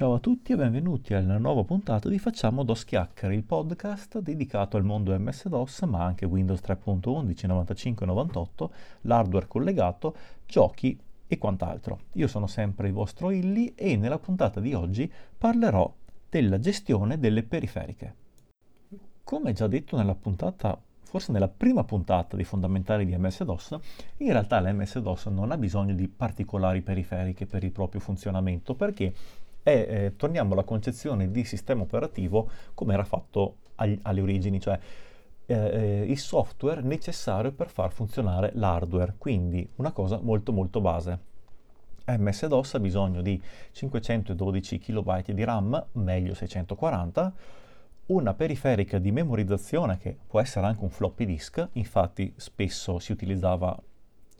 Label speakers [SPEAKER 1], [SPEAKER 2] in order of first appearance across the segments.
[SPEAKER 1] Ciao a tutti e benvenuti alla nuova puntata di Facciamo DOS Chiacchiere, il podcast dedicato al mondo MS-DOS, ma anche Windows 3.11, 95 e 98, l'hardware collegato, giochi e quant'altro. Io sono sempre il vostro Illy e nella puntata di oggi parlerò della gestione delle periferiche. Come già detto nella puntata forse nella prima puntata di fondamentali di MS-DOS, in realtà l'MS-DOS non ha bisogno di particolari periferiche per il proprio funzionamento perché è, eh, torniamo alla concezione di sistema operativo come era fatto agli, alle origini, cioè eh, eh il software necessario per far funzionare l'hardware, quindi una cosa molto molto base. MS-DOS ha bisogno di 512 KB di RAM, meglio 640, una periferica di memorizzazione che può essere anche un floppy disk, infatti spesso si utilizzava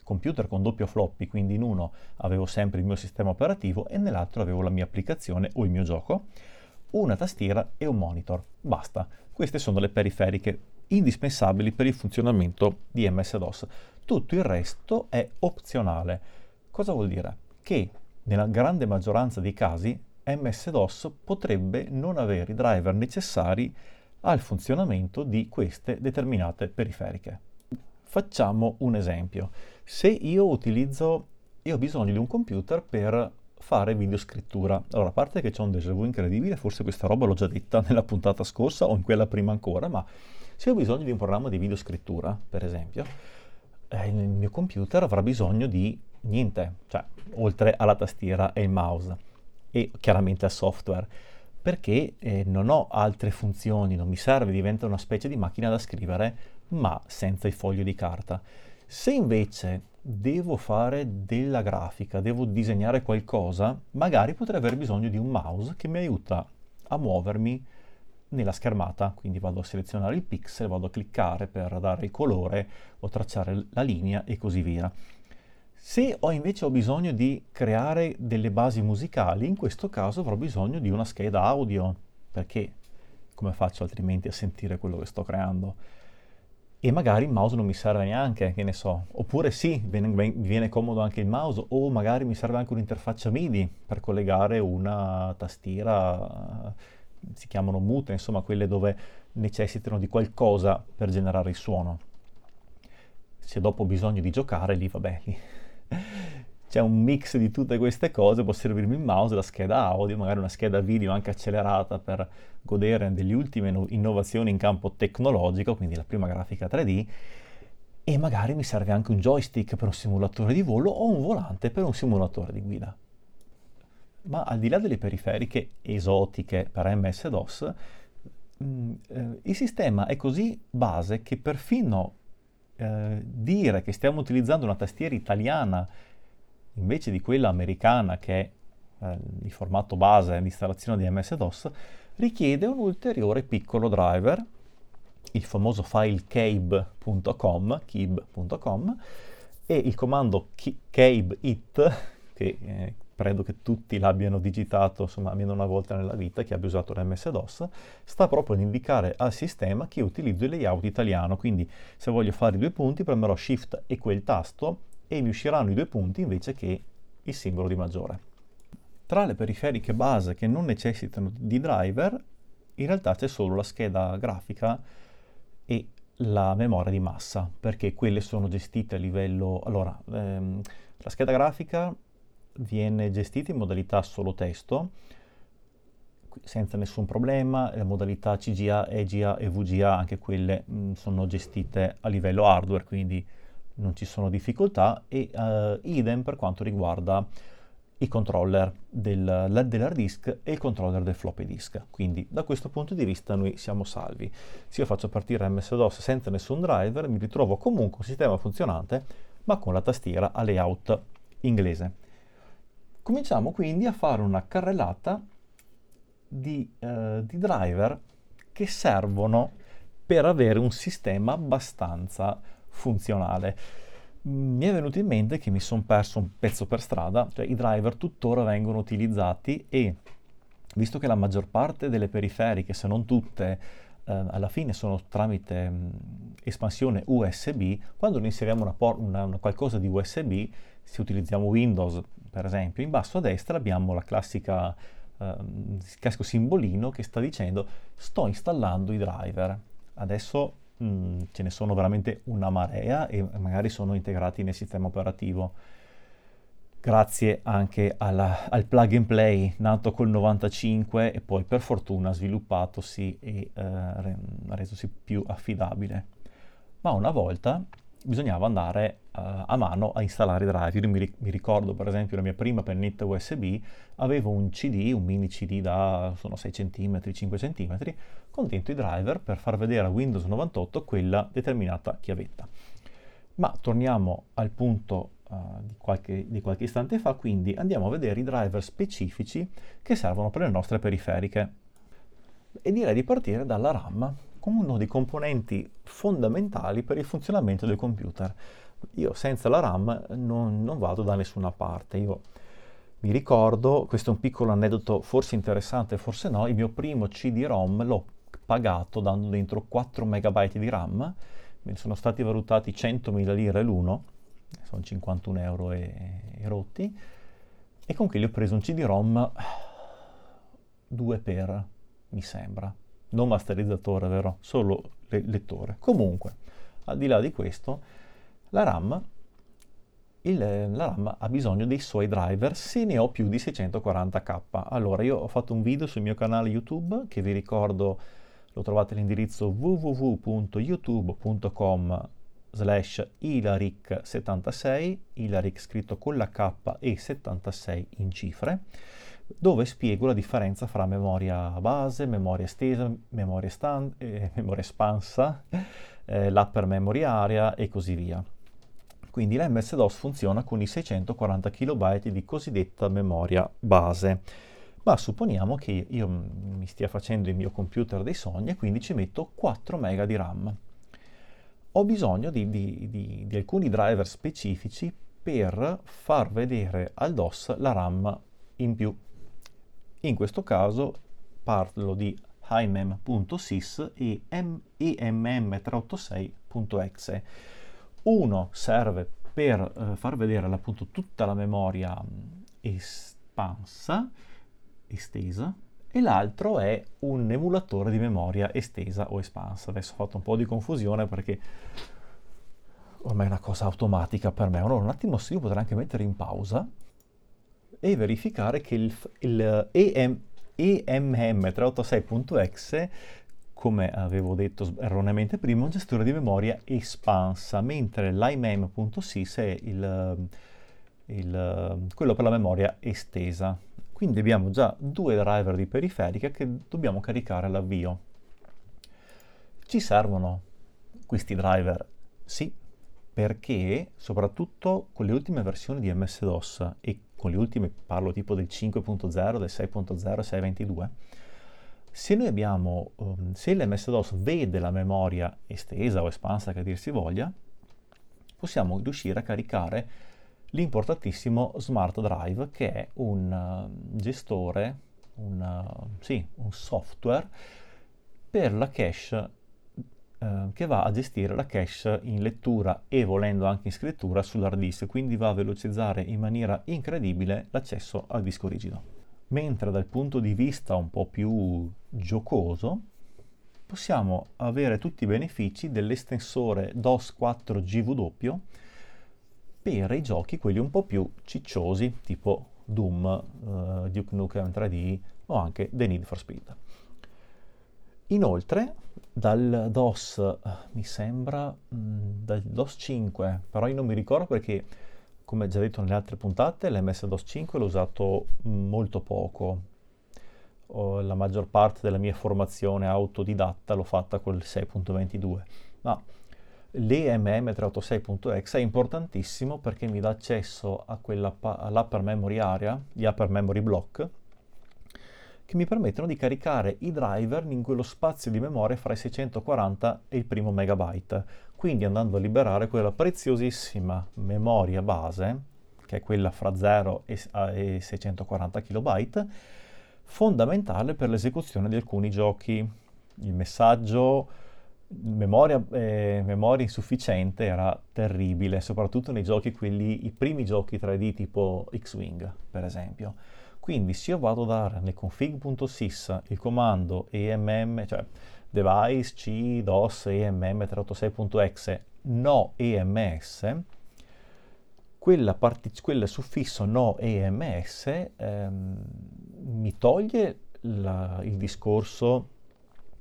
[SPEAKER 1] computer con doppio floppy, quindi in uno avevo sempre il mio sistema operativo e nell'altro avevo la mia applicazione o il mio gioco, una tastiera e un monitor. Basta. Queste sono le periferiche indispensabili per il funzionamento di MS-DOS. Tutto il resto è opzionale. Cosa vuol dire? Che nella grande maggioranza dei casi MS-DOS potrebbe non avere i driver necessari al funzionamento di queste determinate periferiche. Facciamo un esempio. Se io utilizzo, io ho bisogno di un computer per fare videoscrittura. Allora, a parte che c'è un déjà vu incredibile, forse questa roba l'ho già detta nella puntata scorsa o in quella prima ancora, ma se ho bisogno di un programma di videoscrittura, per esempio, eh, il mio computer avrà bisogno di niente, cioè oltre alla tastiera e il mouse e chiaramente al software perché eh, non ho altre funzioni, non mi serve, diventa una specie di macchina da scrivere ma senza il foglio di carta. Se invece devo fare della grafica, devo disegnare qualcosa, magari potrei aver bisogno di un mouse che mi aiuta a muovermi nella schermata, quindi vado a selezionare il pixel, vado a cliccare per dare il colore o tracciare la linea e così via. Se ho invece ho bisogno di creare delle basi musicali, in questo caso avrò bisogno di una scheda audio, perché come faccio altrimenti a sentire quello che sto creando? E magari il mouse non mi serve neanche, che ne so. Oppure sì, viene, viene, comodo anche il mouse, o magari mi serve anche un'interfaccia MIDI per collegare una tastiera, si chiamano mute, insomma quelle dove necessitano di qualcosa per generare il suono. Se dopo ho bisogno di giocare, lì vabbè, lì c'è un mix di tutte queste cose, può servirmi il mouse, la scheda audio, magari una scheda video anche accelerata per godere delle ultime no- innovazioni in campo tecnologico, quindi la prima grafica 3D, e magari mi serve anche un joystick per un simulatore di volo o un volante per un simulatore di guida. Ma al di là delle periferiche esotiche per MS-DOS, mh, mm, eh, il sistema è così base che perfino eh, dire che stiamo utilizzando una tastiera italiana invece di quella americana che è eh, il formato base di installazione di MS-DOS, richiede un ulteriore piccolo driver, il famoso file cabe.com, kib.com, e il comando cabeit, che eh, credo che tutti l'abbiano digitato, insomma, almeno una volta nella vita, chi abbia usato l'MS-DOS, sta proprio ad indicare al sistema che utilizzo il layout italiano, quindi se voglio fare i due punti premerò Shift e quel tasto e mi usciranno i due punti invece che il simbolo di maggiore. Tra le periferiche base che non necessitano di driver, in realtà c'è solo la scheda grafica e la memoria di massa, perché quelle sono gestite a livello... Allora, ehm, la scheda grafica viene gestita in modalità solo testo, senza nessun problema, le modalità CGA, EGA e VGA, anche quelle mh, sono gestite a livello hardware, quindi non ci sono difficoltà e uh, idem per quanto riguarda i controller del, dell'hard disk e il controller del floppy disk. Quindi da questo punto di vista noi siamo salvi. Se io faccio partire MS-DOS senza nessun driver, mi ritrovo comunque un sistema funzionante, ma con la tastiera a layout inglese. Cominciamo quindi a fare una carrellata di, uh, di driver che servono per avere un sistema abbastanza funzionale. Mi è venuto in mente che mi sono perso un pezzo per strada, cioè i driver tuttora vengono utilizzati e visto che la maggior parte delle periferiche, se non tutte, eh, alla fine sono tramite mh, espansione USB, quando noi inseriamo una por- una, una qualcosa di USB, se utilizziamo Windows per esempio, in basso a destra abbiamo la classica um, classico simbolino che sta dicendo sto installando i driver. Adesso mm, ce ne sono veramente una marea e magari sono integrati nel sistema operativo. Grazie anche alla, al plug and play nato col 95 e poi per fortuna sviluppatosi e eh, resosi più affidabile. Ma una volta bisognava andare uh, a mano a installare i drive. Io mi, mi, ricordo per esempio la mia prima pennetta USB, avevo un CD, un mini CD da sono 6 cm, 5 cm, con dentro i driver per far vedere a Windows 98 quella determinata chiavetta. Ma torniamo al punto uh, di, qualche, di qualche istante fa, quindi andiamo a vedere i driver specifici che servono per le nostre periferiche. E direi di partire dalla RAM, come uno dei componenti fondamentali per il funzionamento del computer. Io senza la RAM non, non vado da nessuna parte. Io mi ricordo, questo è un piccolo aneddoto forse interessante, forse no, il mio primo CD-ROM l'ho pagato dando dentro 4 MB di RAM, mi sono stati valutati 100.000 lire l'uno, sono 51 euro e, e rotti, e con quelli ho preso un CD-ROM 2 per, mi sembra non masterizzatore, vero? Solo le- lettore. Comunque, al di là di questo, la RAM, il, la RAM ha bisogno dei suoi driver se ne ho più di 640k. Allora, io ho fatto un video sul mio canale YouTube che vi ricordo, lo trovate all'indirizzo www.youtube.com slash ilaric76, ilaric scritto con la K e 76 in cifre dove spiego la differenza fra memoria base, memoria estesa, memoria, stand, eh, memoria espansa, eh, l'upper memory area e così via. Quindi l'MS-DOS funziona con i 640 KB di cosiddetta memoria base. Ma supponiamo che io mi stia facendo il mio computer dei sogni e quindi ci metto 4 MB di RAM. Ho bisogno di, di, di, di alcuni driver specifici per far vedere al DOS la RAM in più in questo caso parlo di HiMem.sys e EMM386.exe. Uno serve per eh, far vedere appunto tutta la memoria mm, espansa, estesa, e l'altro è un emulatore di memoria estesa o espansa. Adesso ho fatto un po' di confusione perché ormai è una cosa automatica per me. Allora un attimo sì, io potrei anche mettere in pausa e verificare che il, il EM, EMM386.exe come avevo detto erroneamente prima, è un gestore di memoria espansa, mentre l'iMem.sys è il, il, quello per la memoria estesa. Quindi abbiamo già due driver di periferica che dobbiamo caricare all'avvio. Ci servono questi driver? Sì, perché soprattutto con le ultime versioni di MS-DOS e con le ultime parlo tipo del 5.0, del 6.0, 6.22, se noi abbiamo, um, se l'MS-DOS vede la memoria estesa o espansa che dir si voglia, possiamo riuscire a caricare l'importantissimo Smart Drive che è un uh, gestore, un, uh, sì, un software per la cache Ehm, che va a gestire la cache in lettura e volendo anche in scrittura sull'hard disk, quindi va a velocizzare in maniera incredibile l'accesso al disco rigido. Mentre dal punto di vista un po' più giocoso, possiamo avere tutti i benefici dell'estensore DOS 4 GW per i giochi quelli un po' più cicciosi, tipo Doom, uh, Duke Nukem 3D o anche The Need for Speed. Inoltre, dal DOS, mi sembra, mh, mm, dal DOS 5, però io non mi ricordo perché, come già detto nelle altre puntate, l'MS DOS 5 l'ho usato molto poco. Ho, la maggior parte della mia formazione autodidatta l'ho fatta col 6.22, ma l'EMM386.exe è importantissimo perché mi dà accesso a quella, all'upper memory area, gli upper memory block, che mi permettono di caricare i driver in quello spazio di memoria fra i 640 e il primo megabyte, quindi andando a liberare quella preziosissima memoria base, che è quella fra 0 e, 640 kilobyte, fondamentale per l'esecuzione di alcuni giochi. Il messaggio memoria, eh, memoria insufficiente era terribile, soprattutto nei giochi quelli, i primi giochi 3D tipo X-Wing, per esempio Quindi se io vado a dare nel config.sys il comando emm, cioè device c dos emm 386.exe no ems, quel suffisso no ems ehm, mi toglie la, il discorso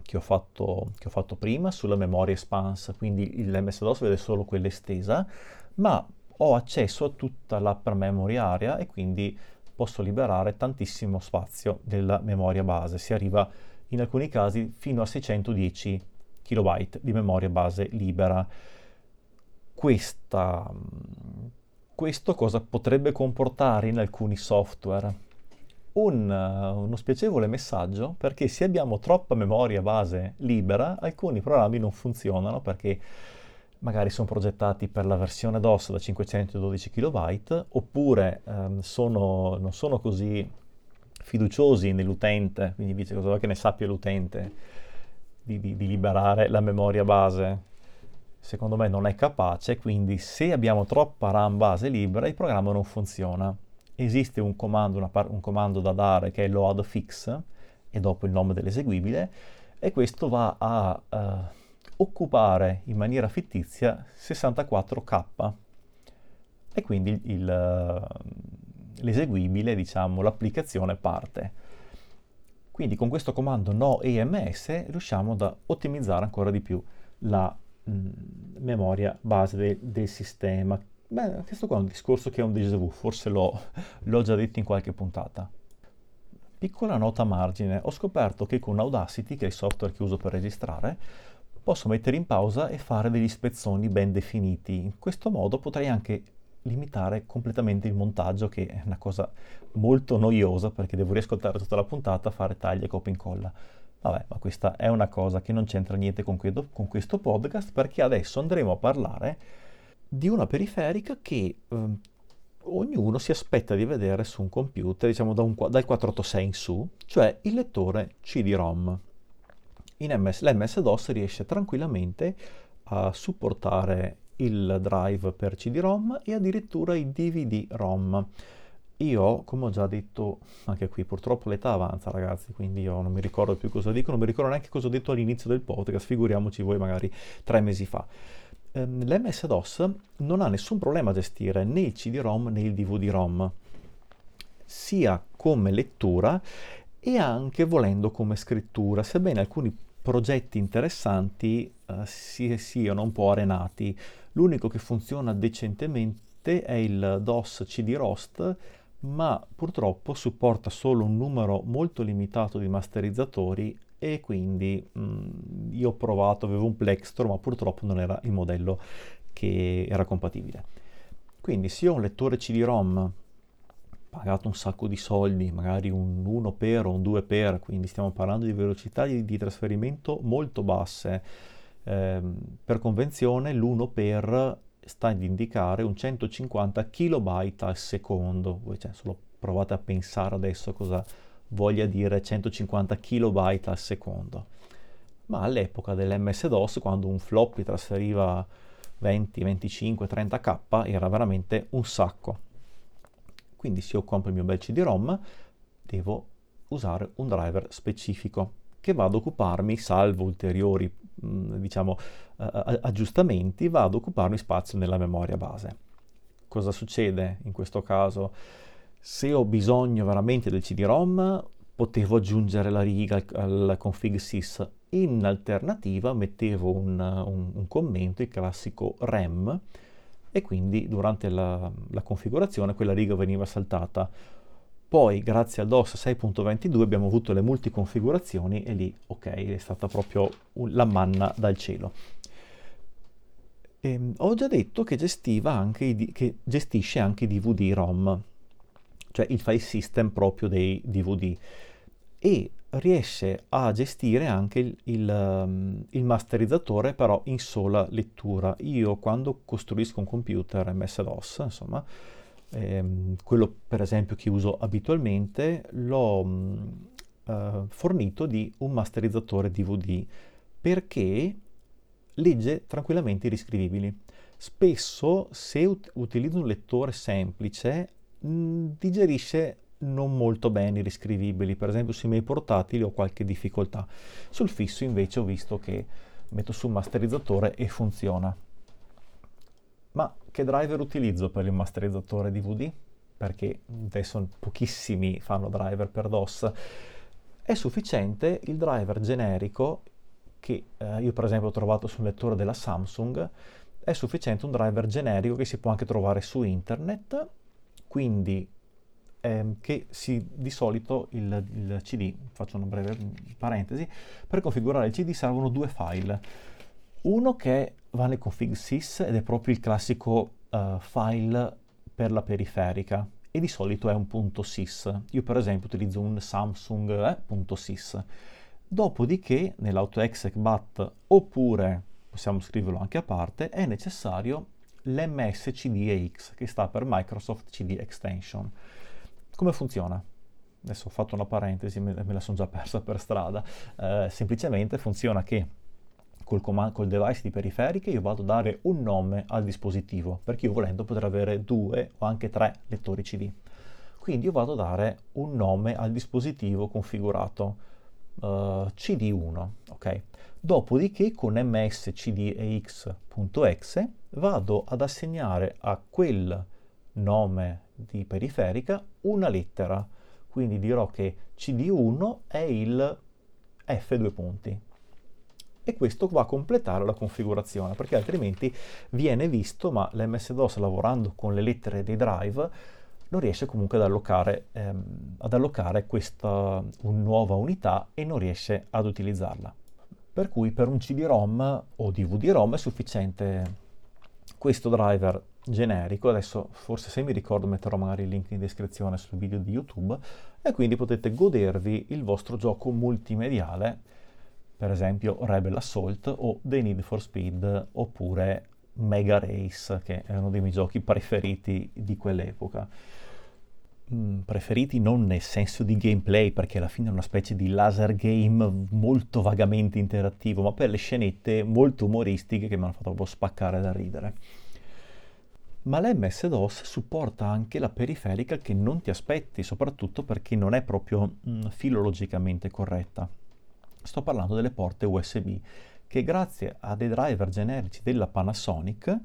[SPEAKER 1] che ho, fatto, che ho, fatto, prima sulla memoria espansa, quindi l'MS-DOS vede solo quella estesa, ma ho accesso a tutta l'upper memory area e quindi posso liberare tantissimo spazio della memoria base. Si arriva in alcuni casi fino a 610 KB di memoria base libera. Questa, questo cosa potrebbe comportare in alcuni software? Un, uno spiacevole messaggio perché se abbiamo troppa memoria base libera, alcuni programmi non funzionano perché magari sono progettati per la versione DOS da 512 KB oppure ehm, sono, non sono così fiduciosi nell'utente, quindi dice cosa che ne sappia l'utente di, di, di liberare la memoria base. Secondo me non è capace, quindi se abbiamo troppa RAM base libera il programma non funziona. Esiste un comando, par- un comando da dare che è load fix e dopo il nome dell'eseguibile e questo va a uh, occupare in maniera fittizia 64K e quindi il, il, l'eseguibile, diciamo, l'applicazione parte. Quindi con questo comando no EMS riusciamo ad ottimizzare ancora di più la mh, mm, memoria base de- del sistema. Beh, questo qua è un discorso che è un déjà vu, forse l'ho, l'ho già detto in qualche puntata. Piccola nota a margine, ho scoperto che con Audacity, che è il software che uso per registrare, posso mettere in pausa e fare degli spezzoni ben definiti. In questo modo potrei anche limitare completamente il montaggio, che è una cosa molto noiosa perché devo riascoltare tutta la puntata, fare tagli e copia e incolla. Vabbè, ma questa è una cosa che non c'entra niente con, questo, con questo podcast perché adesso andremo a parlare di una periferica che eh, ognuno si aspetta di vedere su un computer, diciamo da un, dal 486 in su, cioè il lettore CD-ROM. In MS, l'MS-DOS riesce tranquillamente a supportare il drive per CD-ROM e addirittura i DVD-ROM. Io, come ho già detto anche qui, purtroppo l'età avanza ragazzi, quindi io non mi ricordo più cosa dico, non mi ricordo neanche cosa ho detto all'inizio del podcast, figuriamoci voi magari tre mesi fa. Ehm, L'MS-DOS non ha nessun problema a gestire né il CD-ROM né il DVD-ROM, sia come lettura e anche volendo come scrittura, sebbene alcuni progetti interessanti eh, si, siano un po' arenati. L'unico che funziona decentemente è il DOS CD-ROST, ma purtroppo supporta solo un numero molto limitato di masterizzatori e quindi mh, mm, io ho provato, avevo un Plextor, ma purtroppo non era il modello che era compatibile. Quindi se ho un lettore CD-ROM pagato un sacco di soldi, magari un 1 per o un 2 per, quindi stiamo parlando di velocità di, di trasferimento molto basse, eh, per convenzione l'1 per sta ad indicare un 150 KB al secondo. Voi cioè, solo provate a pensare adesso cosa voglia dire 150 KB al secondo. Ma all'epoca dell'MS-DOS, quando un floppy trasferiva 20, 25, 30k, era veramente un sacco. Quindi se io compro il mio bel CD-ROM, devo usare un driver specifico che va ad occuparmi, salvo ulteriori diciamo, uh, aggiustamenti, va ad occuparmi spazio nella memoria base. Cosa succede in questo caso? Se ho bisogno veramente del CD-ROM, potevo aggiungere la riga al, al config sys. In alternativa mettevo un, un, un, commento, il classico rem, e quindi durante la, la configurazione quella riga veniva saltata poi, grazie al DOS 6.22, abbiamo avuto le multiconfigurazioni e lì, ok, è stata proprio la manna dal cielo. E, ehm, ho già detto che, anche i, che gestisce anche i DVD-ROM, cioè il file system proprio dei DVD, e riesce a gestire anche il, il, um, il, masterizzatore però in sola lettura. Io quando costruisco un computer MS-DOS, insomma, eh, quello per esempio che uso abitualmente, l'ho mh, uh, fornito di un masterizzatore DVD perché legge tranquillamente i riscrivibili. Spesso se ut- utilizzo un lettore semplice mh, digerisce non molto bene riscrivibili, per esempio sui miei portatili ho qualche difficoltà. Sul fisso invece ho visto che metto sul masterizzatore e funziona. Ma che driver utilizzo per il masterizzatore DVD? Perché adesso pochissimi fanno driver per DOS. È sufficiente il driver generico che eh, io per esempio ho trovato sul lettore della Samsung, è sufficiente un driver generico che si può anche trovare su internet, quindi ehm, che si, di solito il, il, CD, faccio una breve parentesi, per configurare il CD servono due file. Uno che va nel config sys ed è proprio il classico uh, file per la periferica e di solito è un punto .sys. Io per esempio utilizzo un Samsung eh, .sys. Dopodiché nell'AutoExec.bat oppure possiamo scriverlo anche a parte, è necessario l'MSCDX che sta per Microsoft CD Extension. Come funziona? Adesso ho fatto una parentesi, me, me la sono già persa per strada. Eh, semplicemente funziona che col, comand- col device di periferiche io vado a dare un nome al dispositivo, perché io volendo potrei avere due o anche tre lettori CD. Quindi io vado a dare un nome al dispositivo configurato uh, CD1, ok? Dopodiché con mscdex.exe vado ad assegnare a quel nome di periferica una lettera. Quindi dirò che CD1 è il F2 punti. E questo va a completare la configurazione, perché altrimenti viene visto, ma l'MS-DOS lavorando con le lettere dei drive non riesce comunque ad allocare, ehm, ad allocare questa un nuova unità e non riesce ad utilizzarla. Per cui per un CD-ROM o DVD-ROM è sufficiente questo driver generico, adesso forse se mi ricordo metterò magari il link in descrizione sul video di YouTube e quindi potete godervi il vostro gioco multimediale, per esempio Rebel Assault o The Need for Speed oppure Mega Race, che è uno dei miei giochi preferiti di quell'epoca. Mm, preferiti non nel senso di gameplay, perché alla fine è una specie di laser game molto vagamente interattivo, ma per le scenette molto umoristiche che mi hanno fatto proprio spaccare da ridere ma l'MS-DOS supporta anche la periferica che non ti aspetti, soprattutto perché non è proprio mh, mm, filologicamente corretta. Sto parlando delle porte USB, che grazie a dei driver generici della Panasonic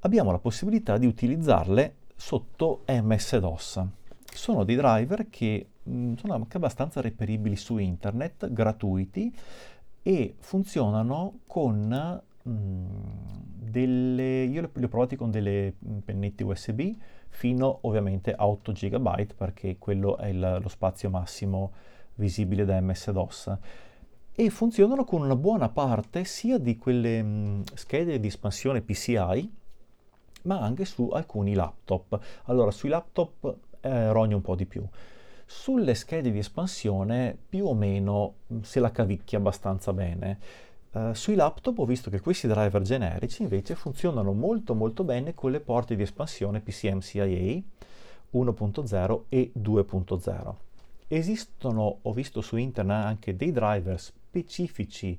[SPEAKER 1] abbiamo la possibilità di utilizzarle sotto MS-DOS. Sono dei driver che mh, mm, sono anche abbastanza reperibili su internet, gratuiti, e funzionano con delle, io li ho provati con delle pennette USB fino ovviamente a 8 GB perché quello è il, lo spazio massimo visibile da MS-DOS e funzionano con una buona parte sia di quelle mh, schede di espansione PCI ma anche su alcuni laptop. Allora sui laptop eh, rogno un po' di più. Sulle schede di espansione più o meno se la cavicchia abbastanza bene. Uh, sui laptop ho visto che questi driver generici invece funzionano molto molto bene con le porte di espansione PCMCIA 1.0 e 2.0. Esistono, ho visto su internet, anche dei driver specifici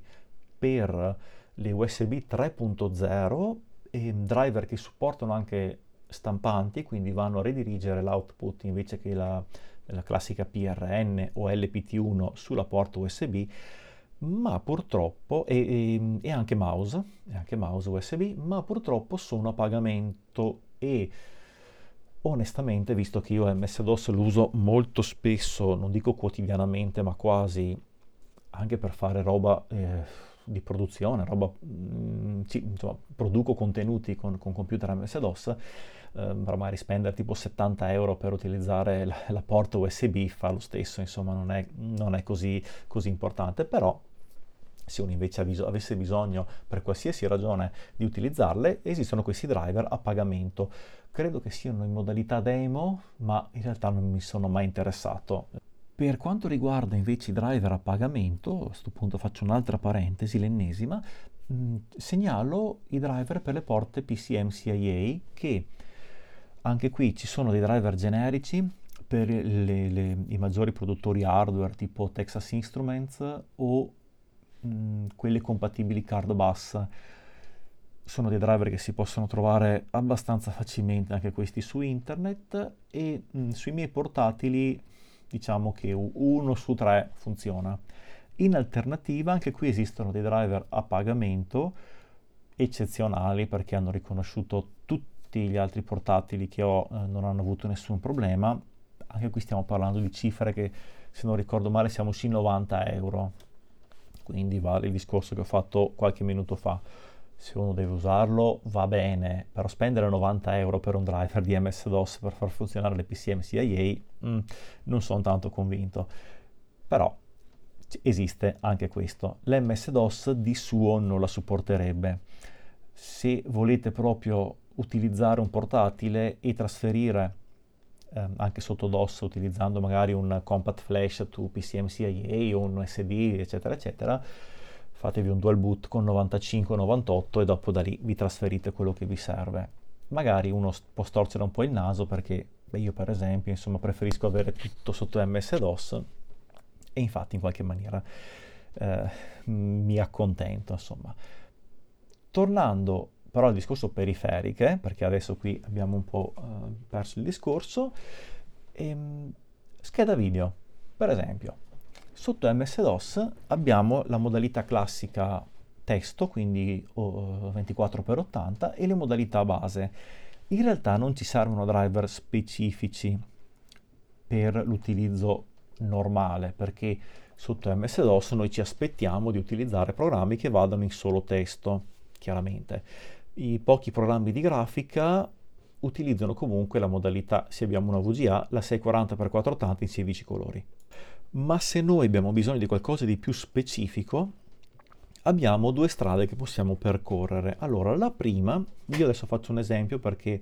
[SPEAKER 1] per le USB 3.0 e driver che supportano anche stampanti, quindi vanno a redirigere l'output invece che la, la classica PRN o LPT1 sulla porta USB ma purtroppo, e, e, anche mouse, e anche mouse USB, ma purtroppo sono a pagamento. E onestamente, visto che io MS-DOS lo uso molto spesso, non dico quotidianamente, ma quasi anche per fare roba eh, di produzione, roba, mh, mm, sì, insomma, produco contenuti con, con computer MS-DOS, eh, magari spendere tipo 70 euro per utilizzare la, la porta USB fa lo stesso, insomma non è, non è così, così importante, però se uno invece avesse bisogno per qualsiasi ragione di utilizzarle, esistono questi driver a pagamento. Credo che siano in modalità demo, ma in realtà non mi sono mai interessato. Per quanto riguarda invece i driver a pagamento, a questo punto faccio un'altra parentesi, l'ennesima, mm, segnalo i driver per le porte PCM-CIA che anche qui ci sono dei driver generici per le, le, i maggiori produttori hardware tipo Texas Instruments o mh, quelle compatibili card bus. sono dei driver che si possono trovare abbastanza facilmente anche questi su internet e mh, sui miei portatili diciamo che uno su tre funziona. In alternativa anche qui esistono dei driver a pagamento eccezionali perché hanno riconosciuto tutti gli altri portatili che ho, eh, non hanno avuto nessun problema. Anche qui stiamo parlando di cifre che se non ricordo male siamo sui 90 euro. Quindi vale il discorso che ho fatto qualche minuto fa se uno deve usarlo va bene, però spendere 90 euro per un driver di MS-DOS per far funzionare le PCM CIA mm, non sono tanto convinto. Però esiste anche questo. L'MS-DOS di suo non la supporterebbe. Se volete proprio utilizzare un portatile e trasferire eh, anche sotto DOS utilizzando magari un compact flash to PCM CIA o un SD eccetera eccetera fatevi un dual boot con 95-98 e dopo da lì vi trasferite quello che vi serve. Magari uno può storcere un po' il naso perché beh, io per esempio insomma, preferisco avere tutto sotto MS-DOS e infatti in qualche maniera eh, mi accontento insomma. Tornando però al discorso periferiche, perché adesso qui abbiamo un po' eh, perso il discorso, ehm, scheda video, per esempio, Sotto MS-DOS abbiamo la modalità classica testo, quindi 24x80, e le modalità base. In realtà non ci servono driver specifici per l'utilizzo normale, perché sotto MS-DOS noi ci aspettiamo di utilizzare programmi che vadano in solo testo, chiaramente. I pochi programmi di grafica utilizzano comunque la modalità, se abbiamo una VGA, la 640x480 in 16 colori ma se noi abbiamo bisogno di qualcosa di più specifico, abbiamo due strade che possiamo percorrere. Allora, la prima, io adesso faccio un esempio perché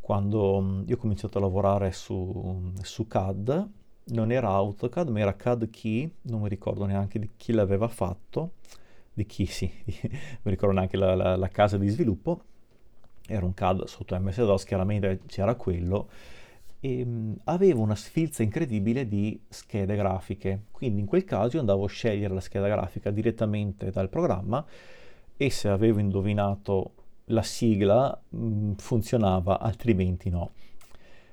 [SPEAKER 1] quando mm, io ho cominciato a lavorare su, su CAD, non era AutoCAD, ma era CAD Key, non mi ricordo neanche di chi l'aveva fatto, di chi sì, mi ricordo neanche la, la, la casa di sviluppo, era un CAD sotto MS-DOS, chiaramente c'era quello, e um, avevo una sfilza incredibile di schede grafiche. Quindi in quel caso io andavo a scegliere la scheda grafica direttamente dal programma e se avevo indovinato la sigla mm, funzionava, altrimenti no.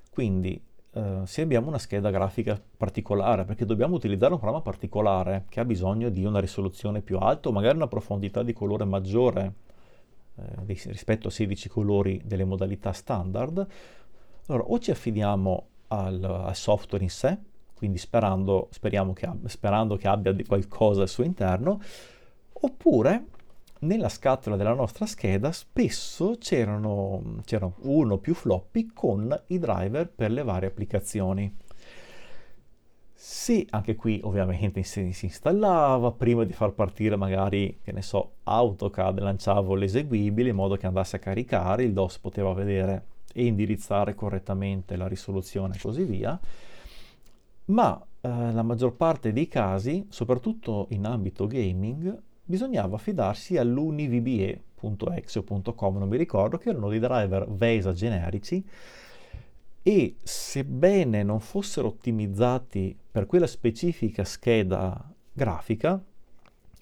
[SPEAKER 1] Quindi uh, se abbiamo una scheda grafica particolare, perché dobbiamo utilizzare un programma particolare che ha bisogno di una risoluzione più alta o magari una profondità di colore maggiore eh, rispetto a 16 colori delle modalità standard, allora, o ci affidiamo al, al software in sé, quindi sperando, che sperando che abbia qualcosa al suo interno, oppure nella scatola della nostra scheda spesso c'erano, c'erano uno o più floppy con i driver per le varie applicazioni. Se anche qui ovviamente si, si, installava, prima di far partire magari, che ne so, AutoCAD lanciavo l'eseguibile in modo che andasse a caricare, il DOS poteva vedere e indirizzare correttamente la risoluzione e così via, ma eh, la maggior parte dei casi, soprattutto in ambito gaming, bisognava affidarsi all'univbe.exe o .com, non mi ricordo, che erano dei driver VESA generici e sebbene non fossero ottimizzati per quella specifica scheda grafica,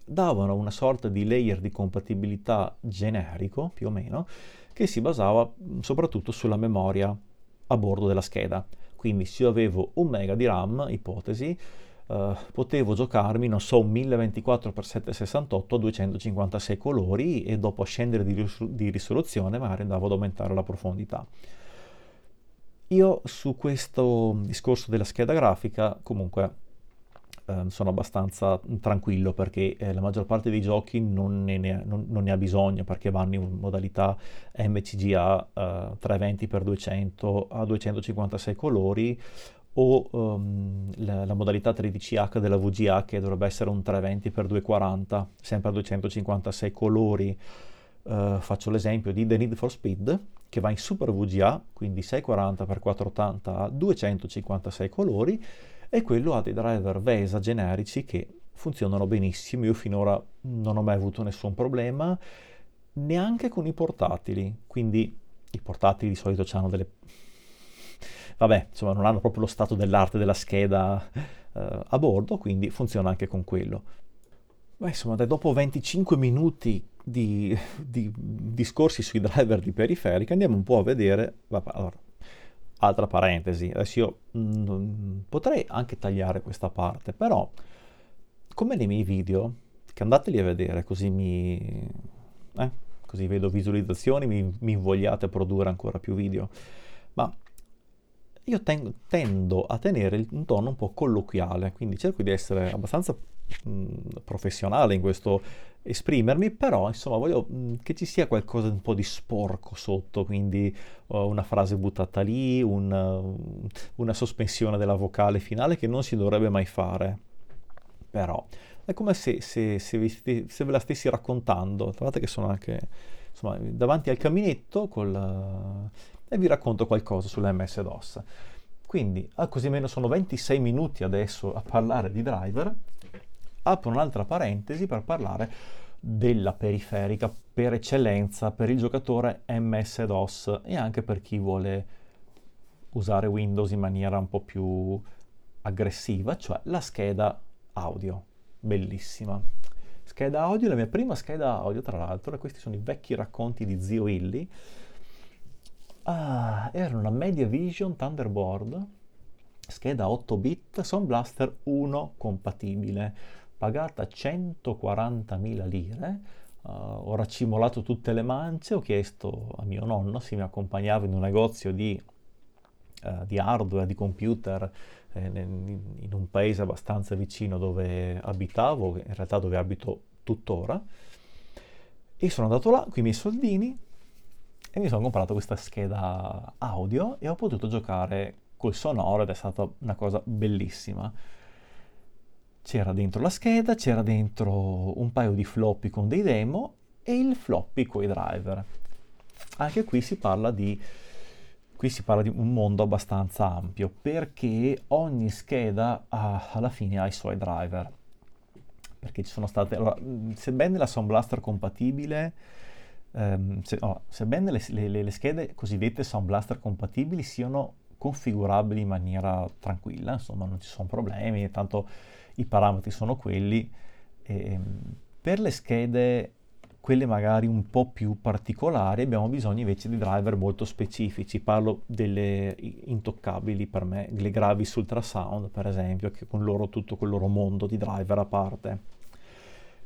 [SPEAKER 1] davano una sorta di layer di compatibilità generico, più o meno, che si basava soprattutto sulla memoria a bordo della scheda. Quindi se io avevo un mega di RAM, ipotesi, Uh, potevo giocarmi, non so, un 1024x768 a 256 colori e dopo scendere di, ris- di, risoluzione magari andavo ad aumentare la profondità. Io su questo discorso della scheda grafica comunque eh, sono abbastanza tranquillo perché eh, la maggior parte dei giochi non ne, ne, non, non ne, ha bisogno perché vanno in modalità MCGA eh, 320x200 a 256 colori o um, la, la, modalità 13H della VGA che dovrebbe essere un 320x240 sempre a 256 colori uh, faccio l'esempio di The Need for Speed che va in Super VGA quindi 640x480 a 256 colori e quello ha dei driver VESA generici che funzionano benissimo. Io finora non ho mai avuto nessun problema, neanche con i portatili. Quindi i portatili di solito hanno delle... Vabbè, insomma, non hanno proprio lo stato dell'arte della scheda eh, a bordo, quindi funziona anche con quello. Beh, insomma, dopo 25 minuti di, di, discorsi sui driver di periferica andiamo un po' a vedere, allora, altra parentesi, adesso io mh, mm, potrei anche tagliare questa parte, però come nei miei video, che andateli a vedere così mi... Eh, così vedo visualizzazioni, mi, mi invogliate a produrre ancora più video, ma io ten- tendo a tenere un tono un po' colloquiale, quindi cerco di essere abbastanza mh, professionale in questo esprimermi, però insomma voglio mh, che ci sia qualcosa un po' di sporco sotto, quindi uh, una frase buttata lì, un, uh, una sospensione della vocale finale che non si dovrebbe mai fare. Però è come se, se, se, vi, se ve la stessi raccontando, trovate che sono anche insomma, davanti al caminetto col, e vi racconto qualcosa sull'MS-DOS. Quindi, ah, così meno sono 26 minuti adesso a parlare di driver. Apro un'altra parentesi per parlare della periferica per eccellenza per il giocatore MS-DOS e anche per chi vuole usare Windows in maniera un po' più aggressiva, cioè la scheda audio. Bellissima. Scheda audio, la mia prima scheda audio tra l'altro, e questi sono i vecchi racconti di Zio Illy, Ah, era una Media Vision Thunderboard, scheda 8 bit, Sound Blaster 1 compatibile, pagata 140.000 lire. Uh, ho raccimolato tutte le mance, ho chiesto a mio nonno se mi accompagnava in un negozio di, uh, di hardware, di computer, eh, in un paese abbastanza vicino dove abitavo, in realtà dove abito tuttora. E sono andato là con i miei soldini, e mi sono comprato questa scheda audio e ho potuto giocare col sonoro ed è stata una cosa bellissima. C'era dentro la scheda, c'era dentro un paio di floppy con dei demo e il floppy con i driver. Anche qui si parla di qui si parla di un mondo abbastanza ampio perché ogni scheda ha, alla fine ha i suoi driver. Perché ci sono state, allora, sebbene la Sound Blaster compatibile ehm, se, oh, sebbene le, le, le, schede cosiddette Sound Blaster compatibili siano configurabili in maniera tranquilla, insomma non ci sono problemi, tanto i parametri sono quelli, ehm, per le schede quelle magari un po' più particolari abbiamo bisogno invece di driver molto specifici, parlo delle intoccabili per me, le Gravis Ultrasound per esempio, che con loro tutto quel loro mondo di driver a parte.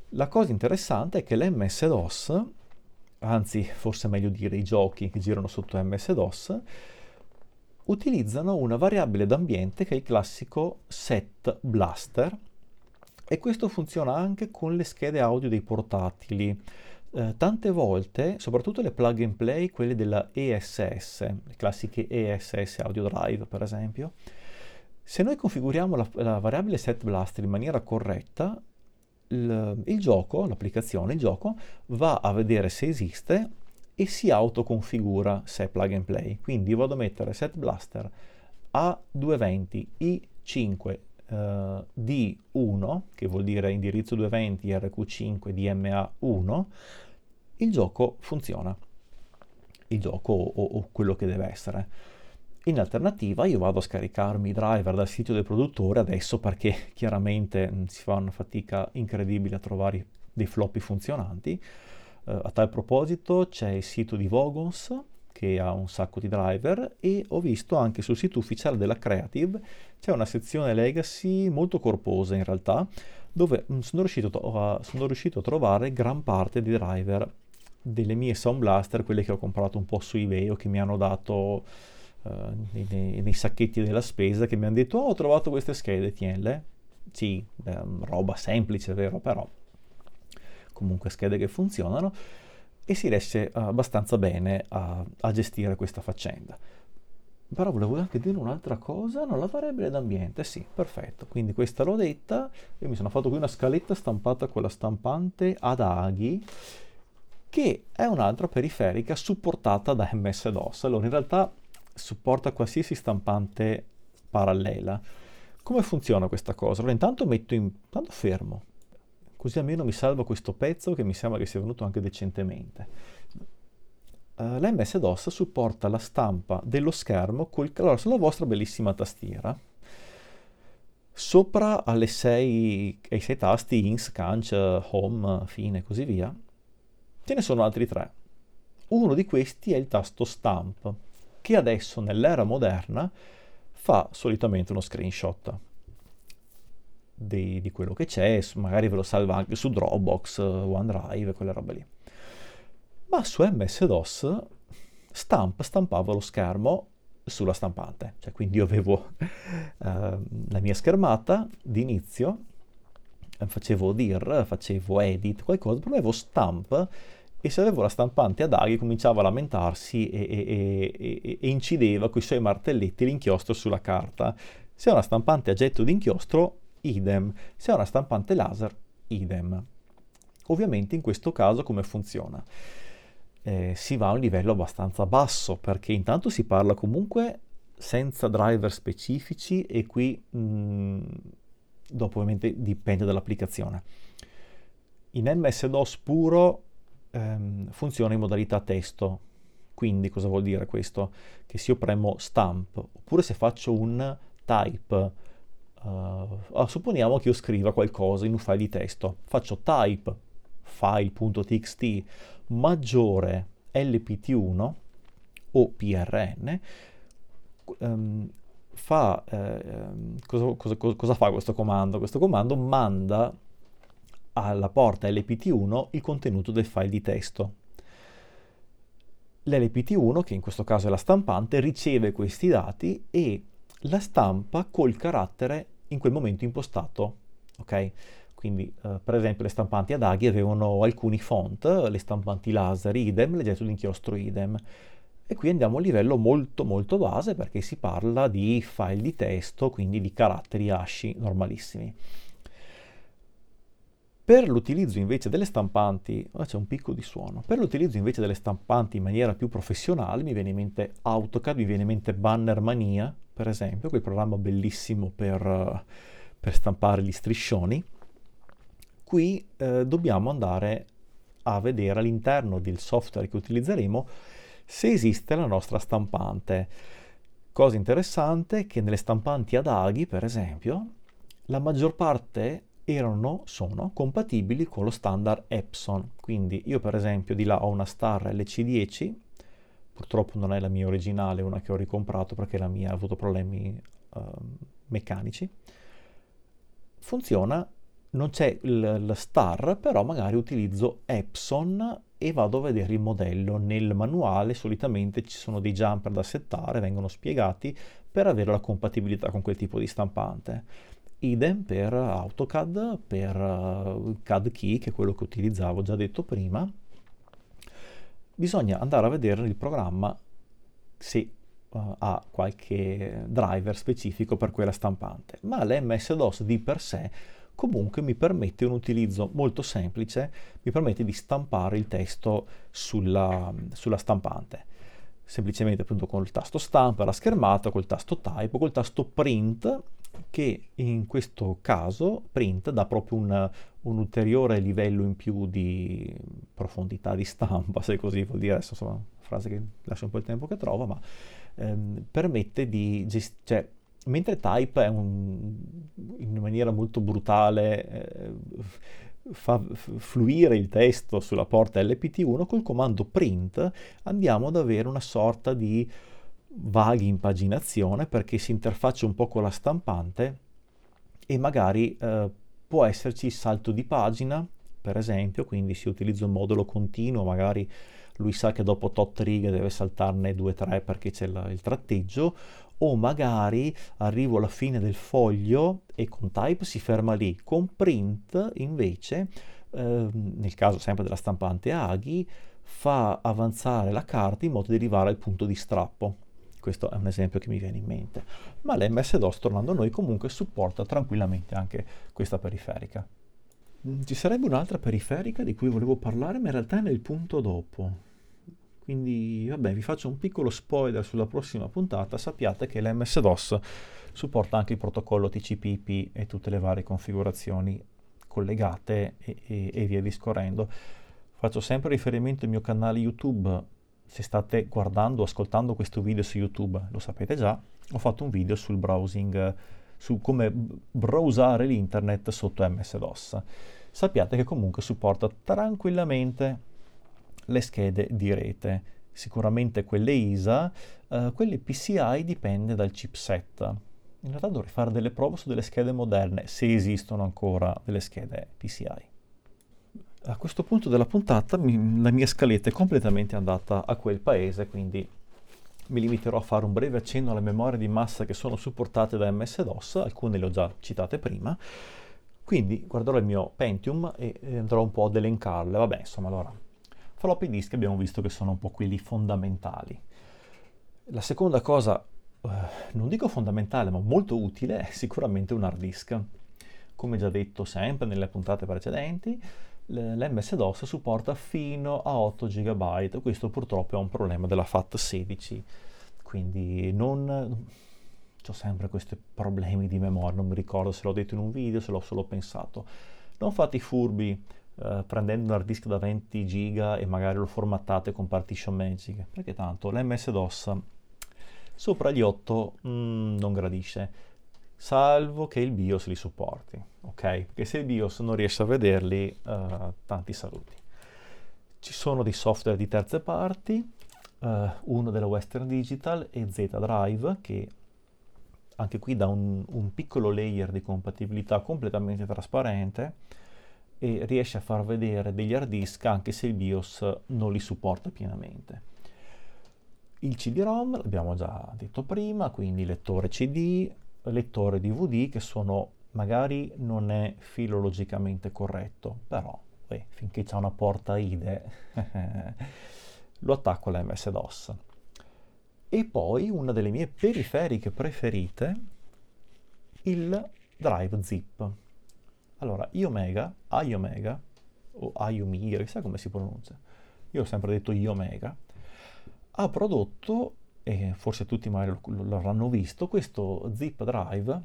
[SPEAKER 1] La cosa interessante è che l'MS-DOS anzi forse è meglio dire i giochi che girano sotto MS-DOS, utilizzano una variabile d'ambiente che è il classico set blaster e questo funziona anche con le schede audio dei portatili. Eh, tante volte, soprattutto le plug and play, quelle della ESS, le classiche ESS Audio Drive per esempio, se noi configuriamo la, la variabile set blaster in maniera corretta, il, il gioco, l'applicazione, il gioco, va a vedere se esiste e si autoconfigura se è plug and play. Quindi vado a mettere set blaster A220 I5 uh, D1, che vuol dire indirizzo 220 RQ5 DMA1, il gioco funziona. Il gioco o, o quello che deve essere. In alternativa io vado a scaricarmi i driver dal sito del produttore adesso perché chiaramente mm, si fa una fatica incredibile a trovare dei floppy funzionanti. Uh, a tal proposito c'è il sito di Vogons che ha un sacco di driver e ho visto anche sul sito ufficiale della Creative c'è una sezione legacy molto corposa in realtà dove mm, sono, riuscito a, sono riuscito a trovare gran parte dei driver delle mie Sound Blaster, quelle che ho comprato un po' su eBay o che mi hanno dato uh, nei, nei, sacchetti della spesa che mi hanno detto oh, ho trovato queste schede, tienle. Sì, eh, roba semplice, vero, però comunque schede che funzionano e si riesce abbastanza bene a, a gestire questa faccenda. Però volevo anche dire un'altra cosa, non la variabile d'ambiente, sì, perfetto. Quindi questa l'ho detta, io mi sono fatto qui una scaletta stampata con la stampante ad aghi, che è un'altra periferica supportata da MS-DOS. Allora, in realtà supporta qualsiasi stampante parallela. Come funziona questa cosa? Allora intanto metto in... intanto fermo, così almeno mi salvo questo pezzo che mi sembra che sia venuto anche decentemente. Uh, eh, L'MS-DOS supporta la stampa dello schermo col... Allora, sulla vostra bellissima tastiera, sopra alle sei, ai sei tasti INS, CANC, Home, Fine e così via, Ce ne sono altri tre. Uno di questi è il tasto stamp, che adesso nell'era moderna fa solitamente uno screenshot di, di quello che c'è, magari ve lo salva anche su Dropbox, OneDrive, quelle robe lì. Ma su MS-DOS Stamp stampava lo schermo sulla stampante, cioè quindi io avevo uh, la mia schermata di inizio, facevo dir, facevo edit, qualcosa, poi avevo stamp e se avevo la stampante ad aghi cominciava a lamentarsi e, e, e, e incideva con i suoi martelletti l'inchiostro sulla carta. Se è una stampante a getto di inchiostro, idem. Se è una stampante laser, idem. Ovviamente in questo caso come funziona? Eh, si va a un livello abbastanza basso perché intanto si parla comunque senza driver specifici e qui mh, mm, dopo ovviamente dipende dall'applicazione. In MS-DOS puro ehm, funziona in modalità testo, quindi cosa vuol dire questo? Che se io premo stamp oppure se faccio un type Uh, supponiamo che io scriva qualcosa in un file di testo, faccio type file.txt maggiore lpt1 o prn, um, fa, eh, cosa, cosa, cosa, fa questo comando? Questo comando manda alla porta lpt1 il contenuto del file di testo. L'LPT1, che in questo caso è la stampante, riceve questi dati e la stampa col carattere in quel momento impostato. Ok? Quindi, eh, per esempio, le stampanti ad aghi avevano alcuni font, le stampanti laser idem, l'oggetto d'inchiostro idem. E qui andiamo a livello molto molto base perché si parla di file di testo, quindi di caratteri asci normalissimi. Per l'utilizzo invece delle stampanti, oh, c'è un picco di suono, per l'utilizzo invece delle stampanti in maniera più professionale, mi viene in mente AutoCAD, mi viene in mente Banner Mania, per esempio, quel programma bellissimo per, per stampare gli striscioni, qui eh, dobbiamo andare a vedere all'interno del software che utilizzeremo se esiste la nostra stampante. Cosa interessante è che nelle stampanti ad aghi, per esempio, la maggior parte erano, sono compatibili con lo standard Epson. Quindi io per esempio di là ho una Star LC10 purtroppo non è la mia originale, una che ho ricomprato perché la mia ha avuto problemi uh, meccanici. Funziona, non c'è il, il star, però magari utilizzo Epson e vado a vedere il modello. Nel manuale solitamente ci sono dei jumper da settare, vengono spiegati per avere la compatibilità con quel tipo di stampante. Idem per AutoCAD, per uh, CAD Key, che è quello che utilizzavo già detto prima, bisogna andare a vedere nel programma se uh, ha qualche driver specifico per quella stampante, ma l'MS-DOS di per sé comunque mi permette un utilizzo molto semplice, mi permette di stampare il testo sulla, sulla stampante. Semplicemente appunto con il tasto stampa, la schermata, col tasto type, col tasto print che in questo caso print dà proprio un, un, ulteriore livello in più di profondità di stampa, se così vuol dire, adesso insomma, frase che lascia un po' il tempo che trova, ma ehm, permette di gestire, cioè, mentre type è un, in maniera molto brutale, eh, fa fluire il testo sulla porta LPT1, col comando print andiamo ad avere una sorta di vaghi impaginazione perché si interfaccia un po' con la stampante e magari eh, può esserci salto di pagina, per esempio, quindi se utilizzo un modulo continuo, magari lui sa che dopo tot righe deve saltarne 2-3 perché c'è la, il tratteggio, o magari arrivo alla fine del foglio e con type si ferma lì, con print invece, eh, nel caso sempre della stampante Aghi, fa avanzare la carta in modo da arrivare al punto di strappo. Questo è un esempio che mi viene in mente. Ma l'MS-DOS, tornando a noi, comunque supporta tranquillamente anche questa periferica. Mm, ci sarebbe un'altra periferica di cui volevo parlare, ma in realtà è nel punto dopo. Quindi, vabbè, vi faccio un piccolo spoiler sulla prossima puntata. Sappiate che l'MS-DOS supporta anche il protocollo TCP/IP e tutte le varie configurazioni collegate e, e, e via discorrendo. Faccio sempre riferimento al mio canale YouTube se state guardando o ascoltando questo video su YouTube, lo sapete già, ho fatto un video sul browsing, su come browsare l'internet sotto MS-DOS. Sappiate che comunque supporta tranquillamente le schede di rete. Sicuramente quelle ISA, uh, quelle PCI dipende dal chipset. In realtà dovrei fare delle prove su delle schede moderne, se esistono ancora delle schede PCI. A questo punto della puntata mi, la mia scaletta è completamente andata a quel paese, quindi mi limiterò a fare un breve accenno alle memorie di massa che sono supportate da MS-DOS, alcune le ho già citate prima, quindi guarderò il mio Pentium e andrò un po' ad elencarle. Vabbè, insomma, allora, floppy disk abbiamo visto che sono un po' quelli fondamentali. La seconda cosa eh, non dico fondamentale, ma molto utile, è sicuramente un hard disk. Come già detto sempre nelle puntate precedenti, l'MS-DOS supporta fino a 8 GB, questo purtroppo è un problema della FAT16, quindi non... ho sempre questi problemi di memoria, non mi ricordo se l'ho detto in un video, se l'ho solo pensato. Non fate i furbi eh, prendendo un hard disk da 20 GB e magari lo formattate con partition magic, perché tanto l'MS-DOS sopra gli 8 mm, non gradisce, salvo che il BIOS li supporti, ok? Perché se il BIOS non riesce a vederli, uh, tanti saluti. Ci sono dei software di terze parti, uh, uno della Western Digital e Z-Drive, che anche qui dà un, un piccolo layer di compatibilità completamente trasparente e riesce a far vedere degli hard disk anche se il BIOS non li supporta pienamente. Il CD-ROM l'abbiamo già detto prima, quindi lettore CD, lettore DVD che sono magari non è filologicamente corretto, però beh, finché c'è una porta IDE lo attacco alla MS-DOS. E poi una delle mie periferiche preferite, il drive zip. Allora, Iomega, Iomega, o Iomega, chissà come si pronuncia, io ho sempre detto Iomega, ha prodotto, e forse tutti magari lo, l'avranno visto, questo zip drive,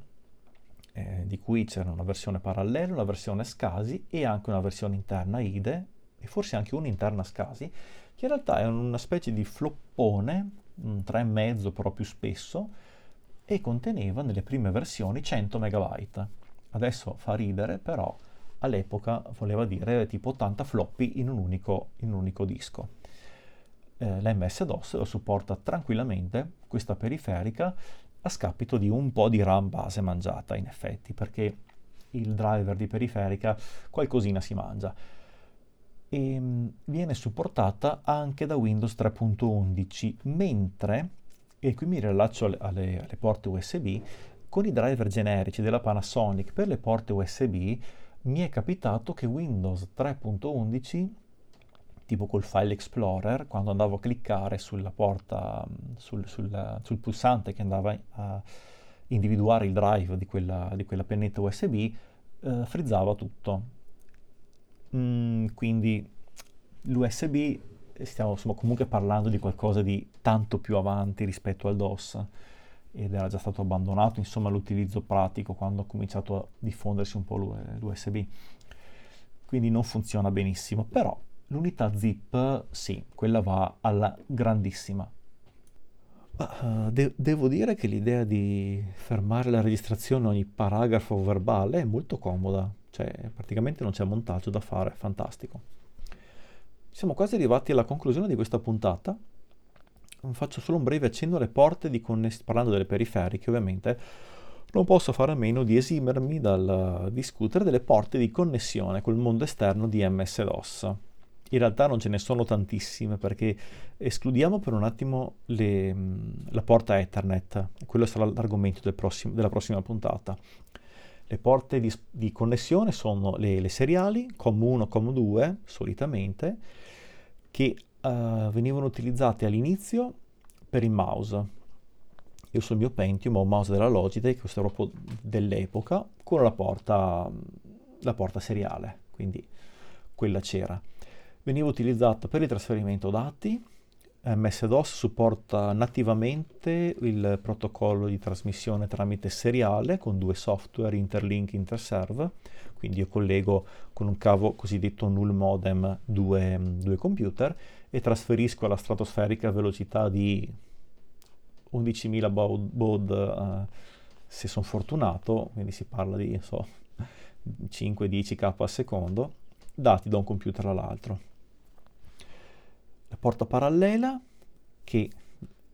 [SPEAKER 1] eh, di cui c'era una versione parallela, una versione SCSI e anche una versione interna IDE, e forse anche un'interna SCSI, che in realtà è una specie di floppone, un 3,5 però più spesso, e conteneva nelle prime versioni 100 MB. Adesso fa ridere, però all'epoca voleva dire tipo 80 floppy in un unico, in un unico disco eh, l'MS-DOS lo supporta tranquillamente questa periferica a scapito di un po' di RAM base mangiata in effetti perché il driver di periferica qualcosina si mangia. E mm, viene supportata anche da Windows 3.11 mentre e qui mi rilaccio alle, alle, alle porte USB con i driver generici della Panasonic per le porte USB mi è capitato che Windows 3.11 tipo col file explorer, quando andavo a cliccare sulla porta, sul, sul, sul pulsante che andava a individuare il drive di quella, di quella pennetta USB, eh, frizzava tutto. Mm, quindi l'USB stiamo insomma, comunque parlando di qualcosa di tanto più avanti rispetto al DOS ed era già stato abbandonato insomma l'utilizzo pratico quando ha cominciato a diffondersi un po' l'USB quindi non funziona benissimo però L'unità zip, sì, quella va alla grandissima. Uh, de- devo dire che l'idea di fermare la registrazione ogni paragrafo verbale è molto comoda, cioè praticamente non c'è montaggio da fare, fantastico. Siamo quasi arrivati alla conclusione di questa puntata. Faccio solo un breve accenno alle porte di connessione, parlando delle periferiche ovviamente, non posso fare a meno di esimermi dal discutere delle porte di connessione col mondo esterno di MS-DOS in realtà non ce ne sono tantissime perché escludiamo per un attimo le, la porta Ethernet, quello sarà l'argomento del prossimo, della prossima puntata. Le porte di, di connessione sono le, le, seriali, COM1, COM2 solitamente, che uh, venivano utilizzate all'inizio per il mouse. Io sul mio Pentium ho un mouse della Logitech, questo è proprio dell'epoca, con la porta, la porta seriale, quindi quella c'era veniva utilizzata per il trasferimento dati. MS-DOS supporta nativamente il protocollo di trasmissione tramite seriale con due software interlink interserve, quindi io collego con un cavo cosiddetto null modem due, due computer e trasferisco alla stratosferica velocità di 11.000 baud, baud uh, se sono fortunato, quindi si parla di so, 5-10k al secondo, dati da un computer all'altro. Porta parallela che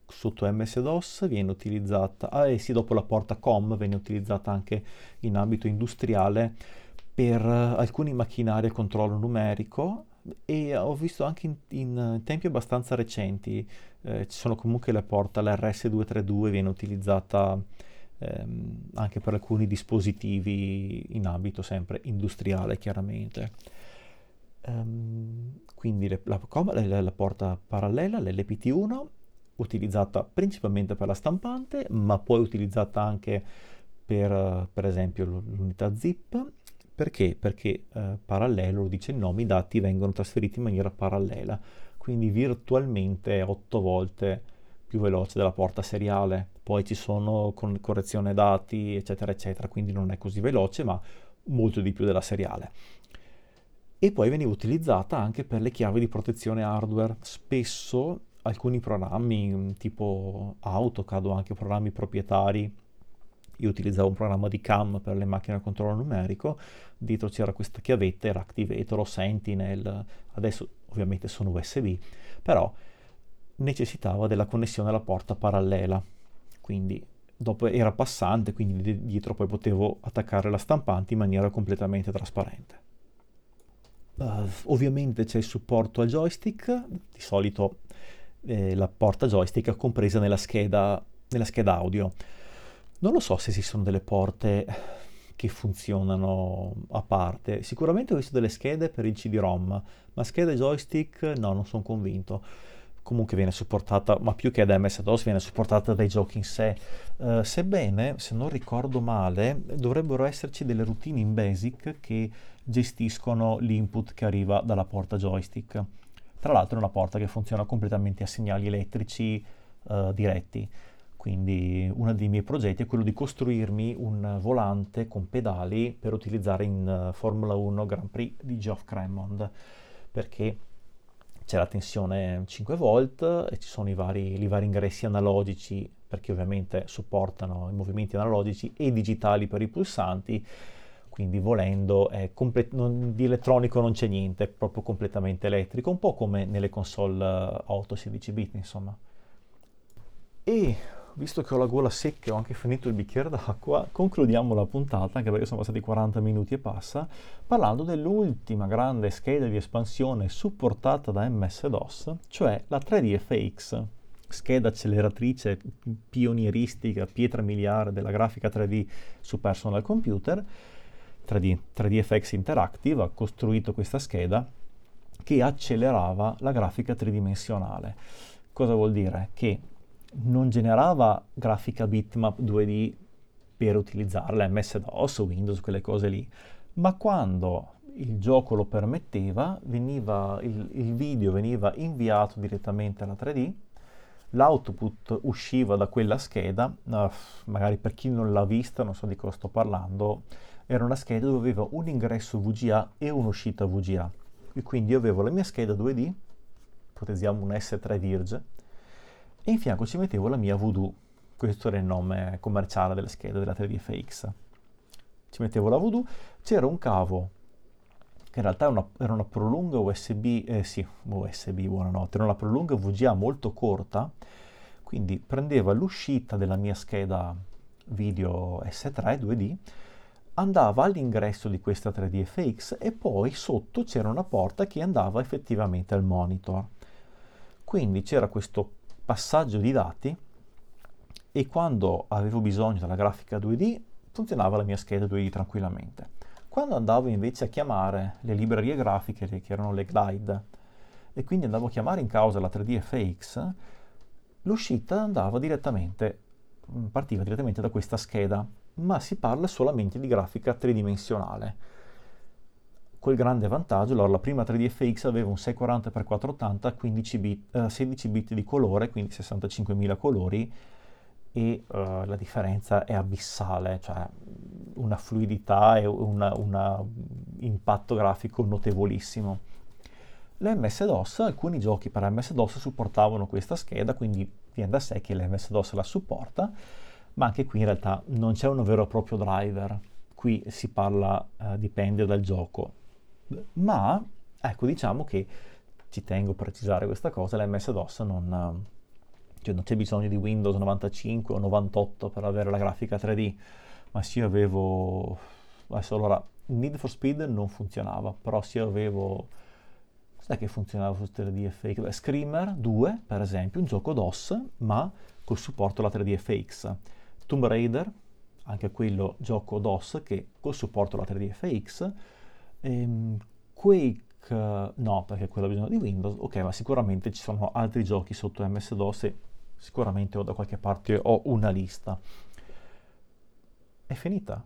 [SPEAKER 1] sotto MS-DOS viene utilizzata, ah, e sì, dopo la porta COM viene utilizzata anche in ambito industriale per uh, alcuni macchinari a controllo numerico e ho visto anche in, in tempi abbastanza recenti, eh, ci sono comunque le porte, l'RS232 viene utilizzata ehm, anche per alcuni dispositivi in ambito sempre industriale chiaramente. Um, quindi le, la, la, la, porta parallela, l'LPT1, utilizzata principalmente per la stampante, ma poi utilizzata anche per, per esempio l'unità zip. Perché? Perché eh, parallelo, lo dice il nome, i dati vengono trasferiti in maniera parallela, quindi virtualmente 8 volte più veloce della porta seriale. Poi ci sono con correzione dati, eccetera, eccetera, quindi non è così veloce, ma molto di più della seriale e poi veniva utilizzata anche per le chiavi di protezione hardware. Spesso alcuni programmi mm, tipo AutoCAD o anche programmi proprietari, io utilizzavo un programma di CAM per le macchine a controllo numerico, dietro c'era questa chiavetta, era Activator o Sentinel, adesso ovviamente sono USB, però necessitava della connessione alla porta parallela, quindi dopo era passante, quindi dietro poi potevo attaccare la stampante in maniera completamente trasparente. Uh, ovviamente c'è il supporto al joystick, di solito eh, la porta joystick è compresa nella scheda, nella scheda audio. Non lo so se esistono delle porte che funzionano a parte. Sicuramente ho visto delle schede per il CD-ROM, ma schede joystick no, non sono convinto. Comunque viene supportata, ma più che da MS-DOS, viene supportata dai giochi in sé. Uh, sebbene, se non ricordo male, dovrebbero esserci delle routine in BASIC che gestiscono l'input che arriva dalla porta joystick. Tra l'altro è una porta che funziona completamente a segnali elettrici uh, diretti, quindi uno dei miei progetti è quello di costruirmi un volante con pedali per utilizzare in uh, Formula 1 Grand Prix di Geoff Cremond, perché c'è la tensione 5 volt e ci sono i vari, i vari ingressi analogici perché ovviamente supportano i movimenti analogici e digitali per i pulsanti quindi volendo comple- non, di elettronico non c'è niente, è proprio completamente elettrico, un po' come nelle console uh, auto 16 bit insomma. E visto che ho la gola secca e ho anche finito il bicchiere d'acqua, concludiamo la puntata, anche perché sono passati 40 minuti e passa, parlando dell'ultima grande scheda di espansione supportata da MS-DOS, cioè la 3D-FX, scheda acceleratrice pionieristica, pietra miliare della grafica 3D su personal computer, 3D, 3DFX Interactive ha costruito questa scheda che accelerava la grafica tridimensionale. Cosa vuol dire? Che non generava grafica bitmap 2D per utilizzarla, MS-DOS, Windows, quelle cose lì, ma quando il gioco lo permetteva, veniva, il, il video veniva inviato direttamente alla 3D, l'output usciva da quella scheda, uh, magari per chi non l'ha vista, non so di cosa sto parlando, era una scheda dove aveva un ingresso VGA e un'uscita VGA. E quindi io avevo la mia scheda 2D, ipotizziamo un S3 Dirge, e in fianco ci mettevo la mia Voodoo. Questo era il nome commerciale della scheda della 3DFX. Ci mettevo la Voodoo, c'era un cavo che in realtà una, era una prolunga USB, eh sì, USB, buonanotte, era una prolunga VGA molto corta, quindi prendeva l'uscita della mia scheda video S3 2D andava all'ingresso di questa 3DFX e poi sotto c'era una porta che andava effettivamente al monitor. Quindi c'era questo passaggio di dati e quando avevo bisogno della grafica 2D funzionava la mia scheda 2D tranquillamente. Quando andavo invece a chiamare le librerie grafiche che erano le glide e quindi andavo a chiamare in causa la 3DFX, l'uscita andava direttamente, partiva direttamente da questa scheda ma si parla solamente di grafica tridimensionale. Quel grande vantaggio, allora la prima 3DFX aveva un 640x480, 15 bit, eh, 16 bit di colore, quindi 65.000 colori, e uh, la differenza è abissale, cioè una fluidità e un impatto grafico notevolissimo. L'MS-DOS, alcuni giochi per MS-DOS supportavano questa scheda, quindi viene da sé che l'MS-DOS la supporta, ma anche qui in realtà non c'è un vero e proprio driver, qui si parla, eh, dipende dal gioco, ma ecco diciamo che ci tengo a precisare questa cosa, l'MS-DOS non, cioè non c'è bisogno di Windows 95 o 98 per avere la grafica 3D, ma se io avevo... Adesso allora, Need for Speed non funzionava, però se io avevo... Cos'è che funzionava su 3DFX? Beh, Screamer 2, per esempio, un gioco DOS, ma col supporto alla 3DFX. Tomb Raider, anche quello gioco DOS che col supporto alla 3DFX. Ehm, Quake no, perché quello ha bisogno di Windows. Ok, ma sicuramente ci sono altri giochi sotto MS-DOS e sicuramente ho da qualche parte ho una lista. È finita.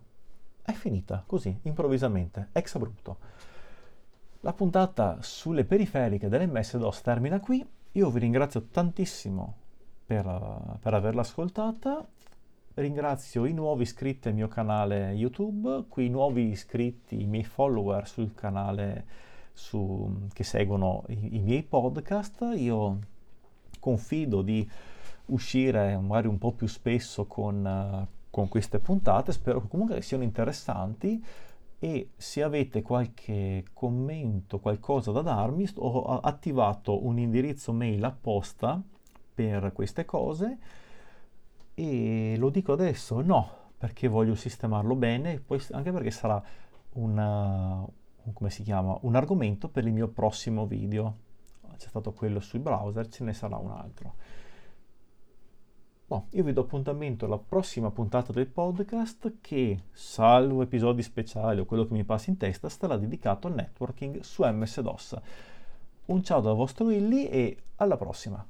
[SPEAKER 1] È finita, così, improvvisamente, ex abrupto. La puntata sulle periferiche dell'MS-DOS termina qui. Io vi ringrazio tantissimo per, per averla ascoltata. Ringrazio i nuovi iscritti al mio canale YouTube, qui i nuovi iscritti, i miei follower sul canale su, che seguono i, i, miei podcast. Io confido di uscire magari un po' più spesso con, con queste puntate, spero che comunque siano interessanti e se avete qualche commento, qualcosa da darmi, ho attivato un indirizzo mail apposta per queste cose e lo dico adesso no perché voglio sistemarlo bene poi anche perché sarà una, si chiama, un argomento per il mio prossimo video c'è stato quello sui browser ce ne sarà un altro Boh, io vi do appuntamento alla prossima puntata del podcast che, salvo episodi speciali o quello che mi passa in testa, sarà dedicato al networking su MS-DOS. Un ciao dal vostro Willy e alla prossima!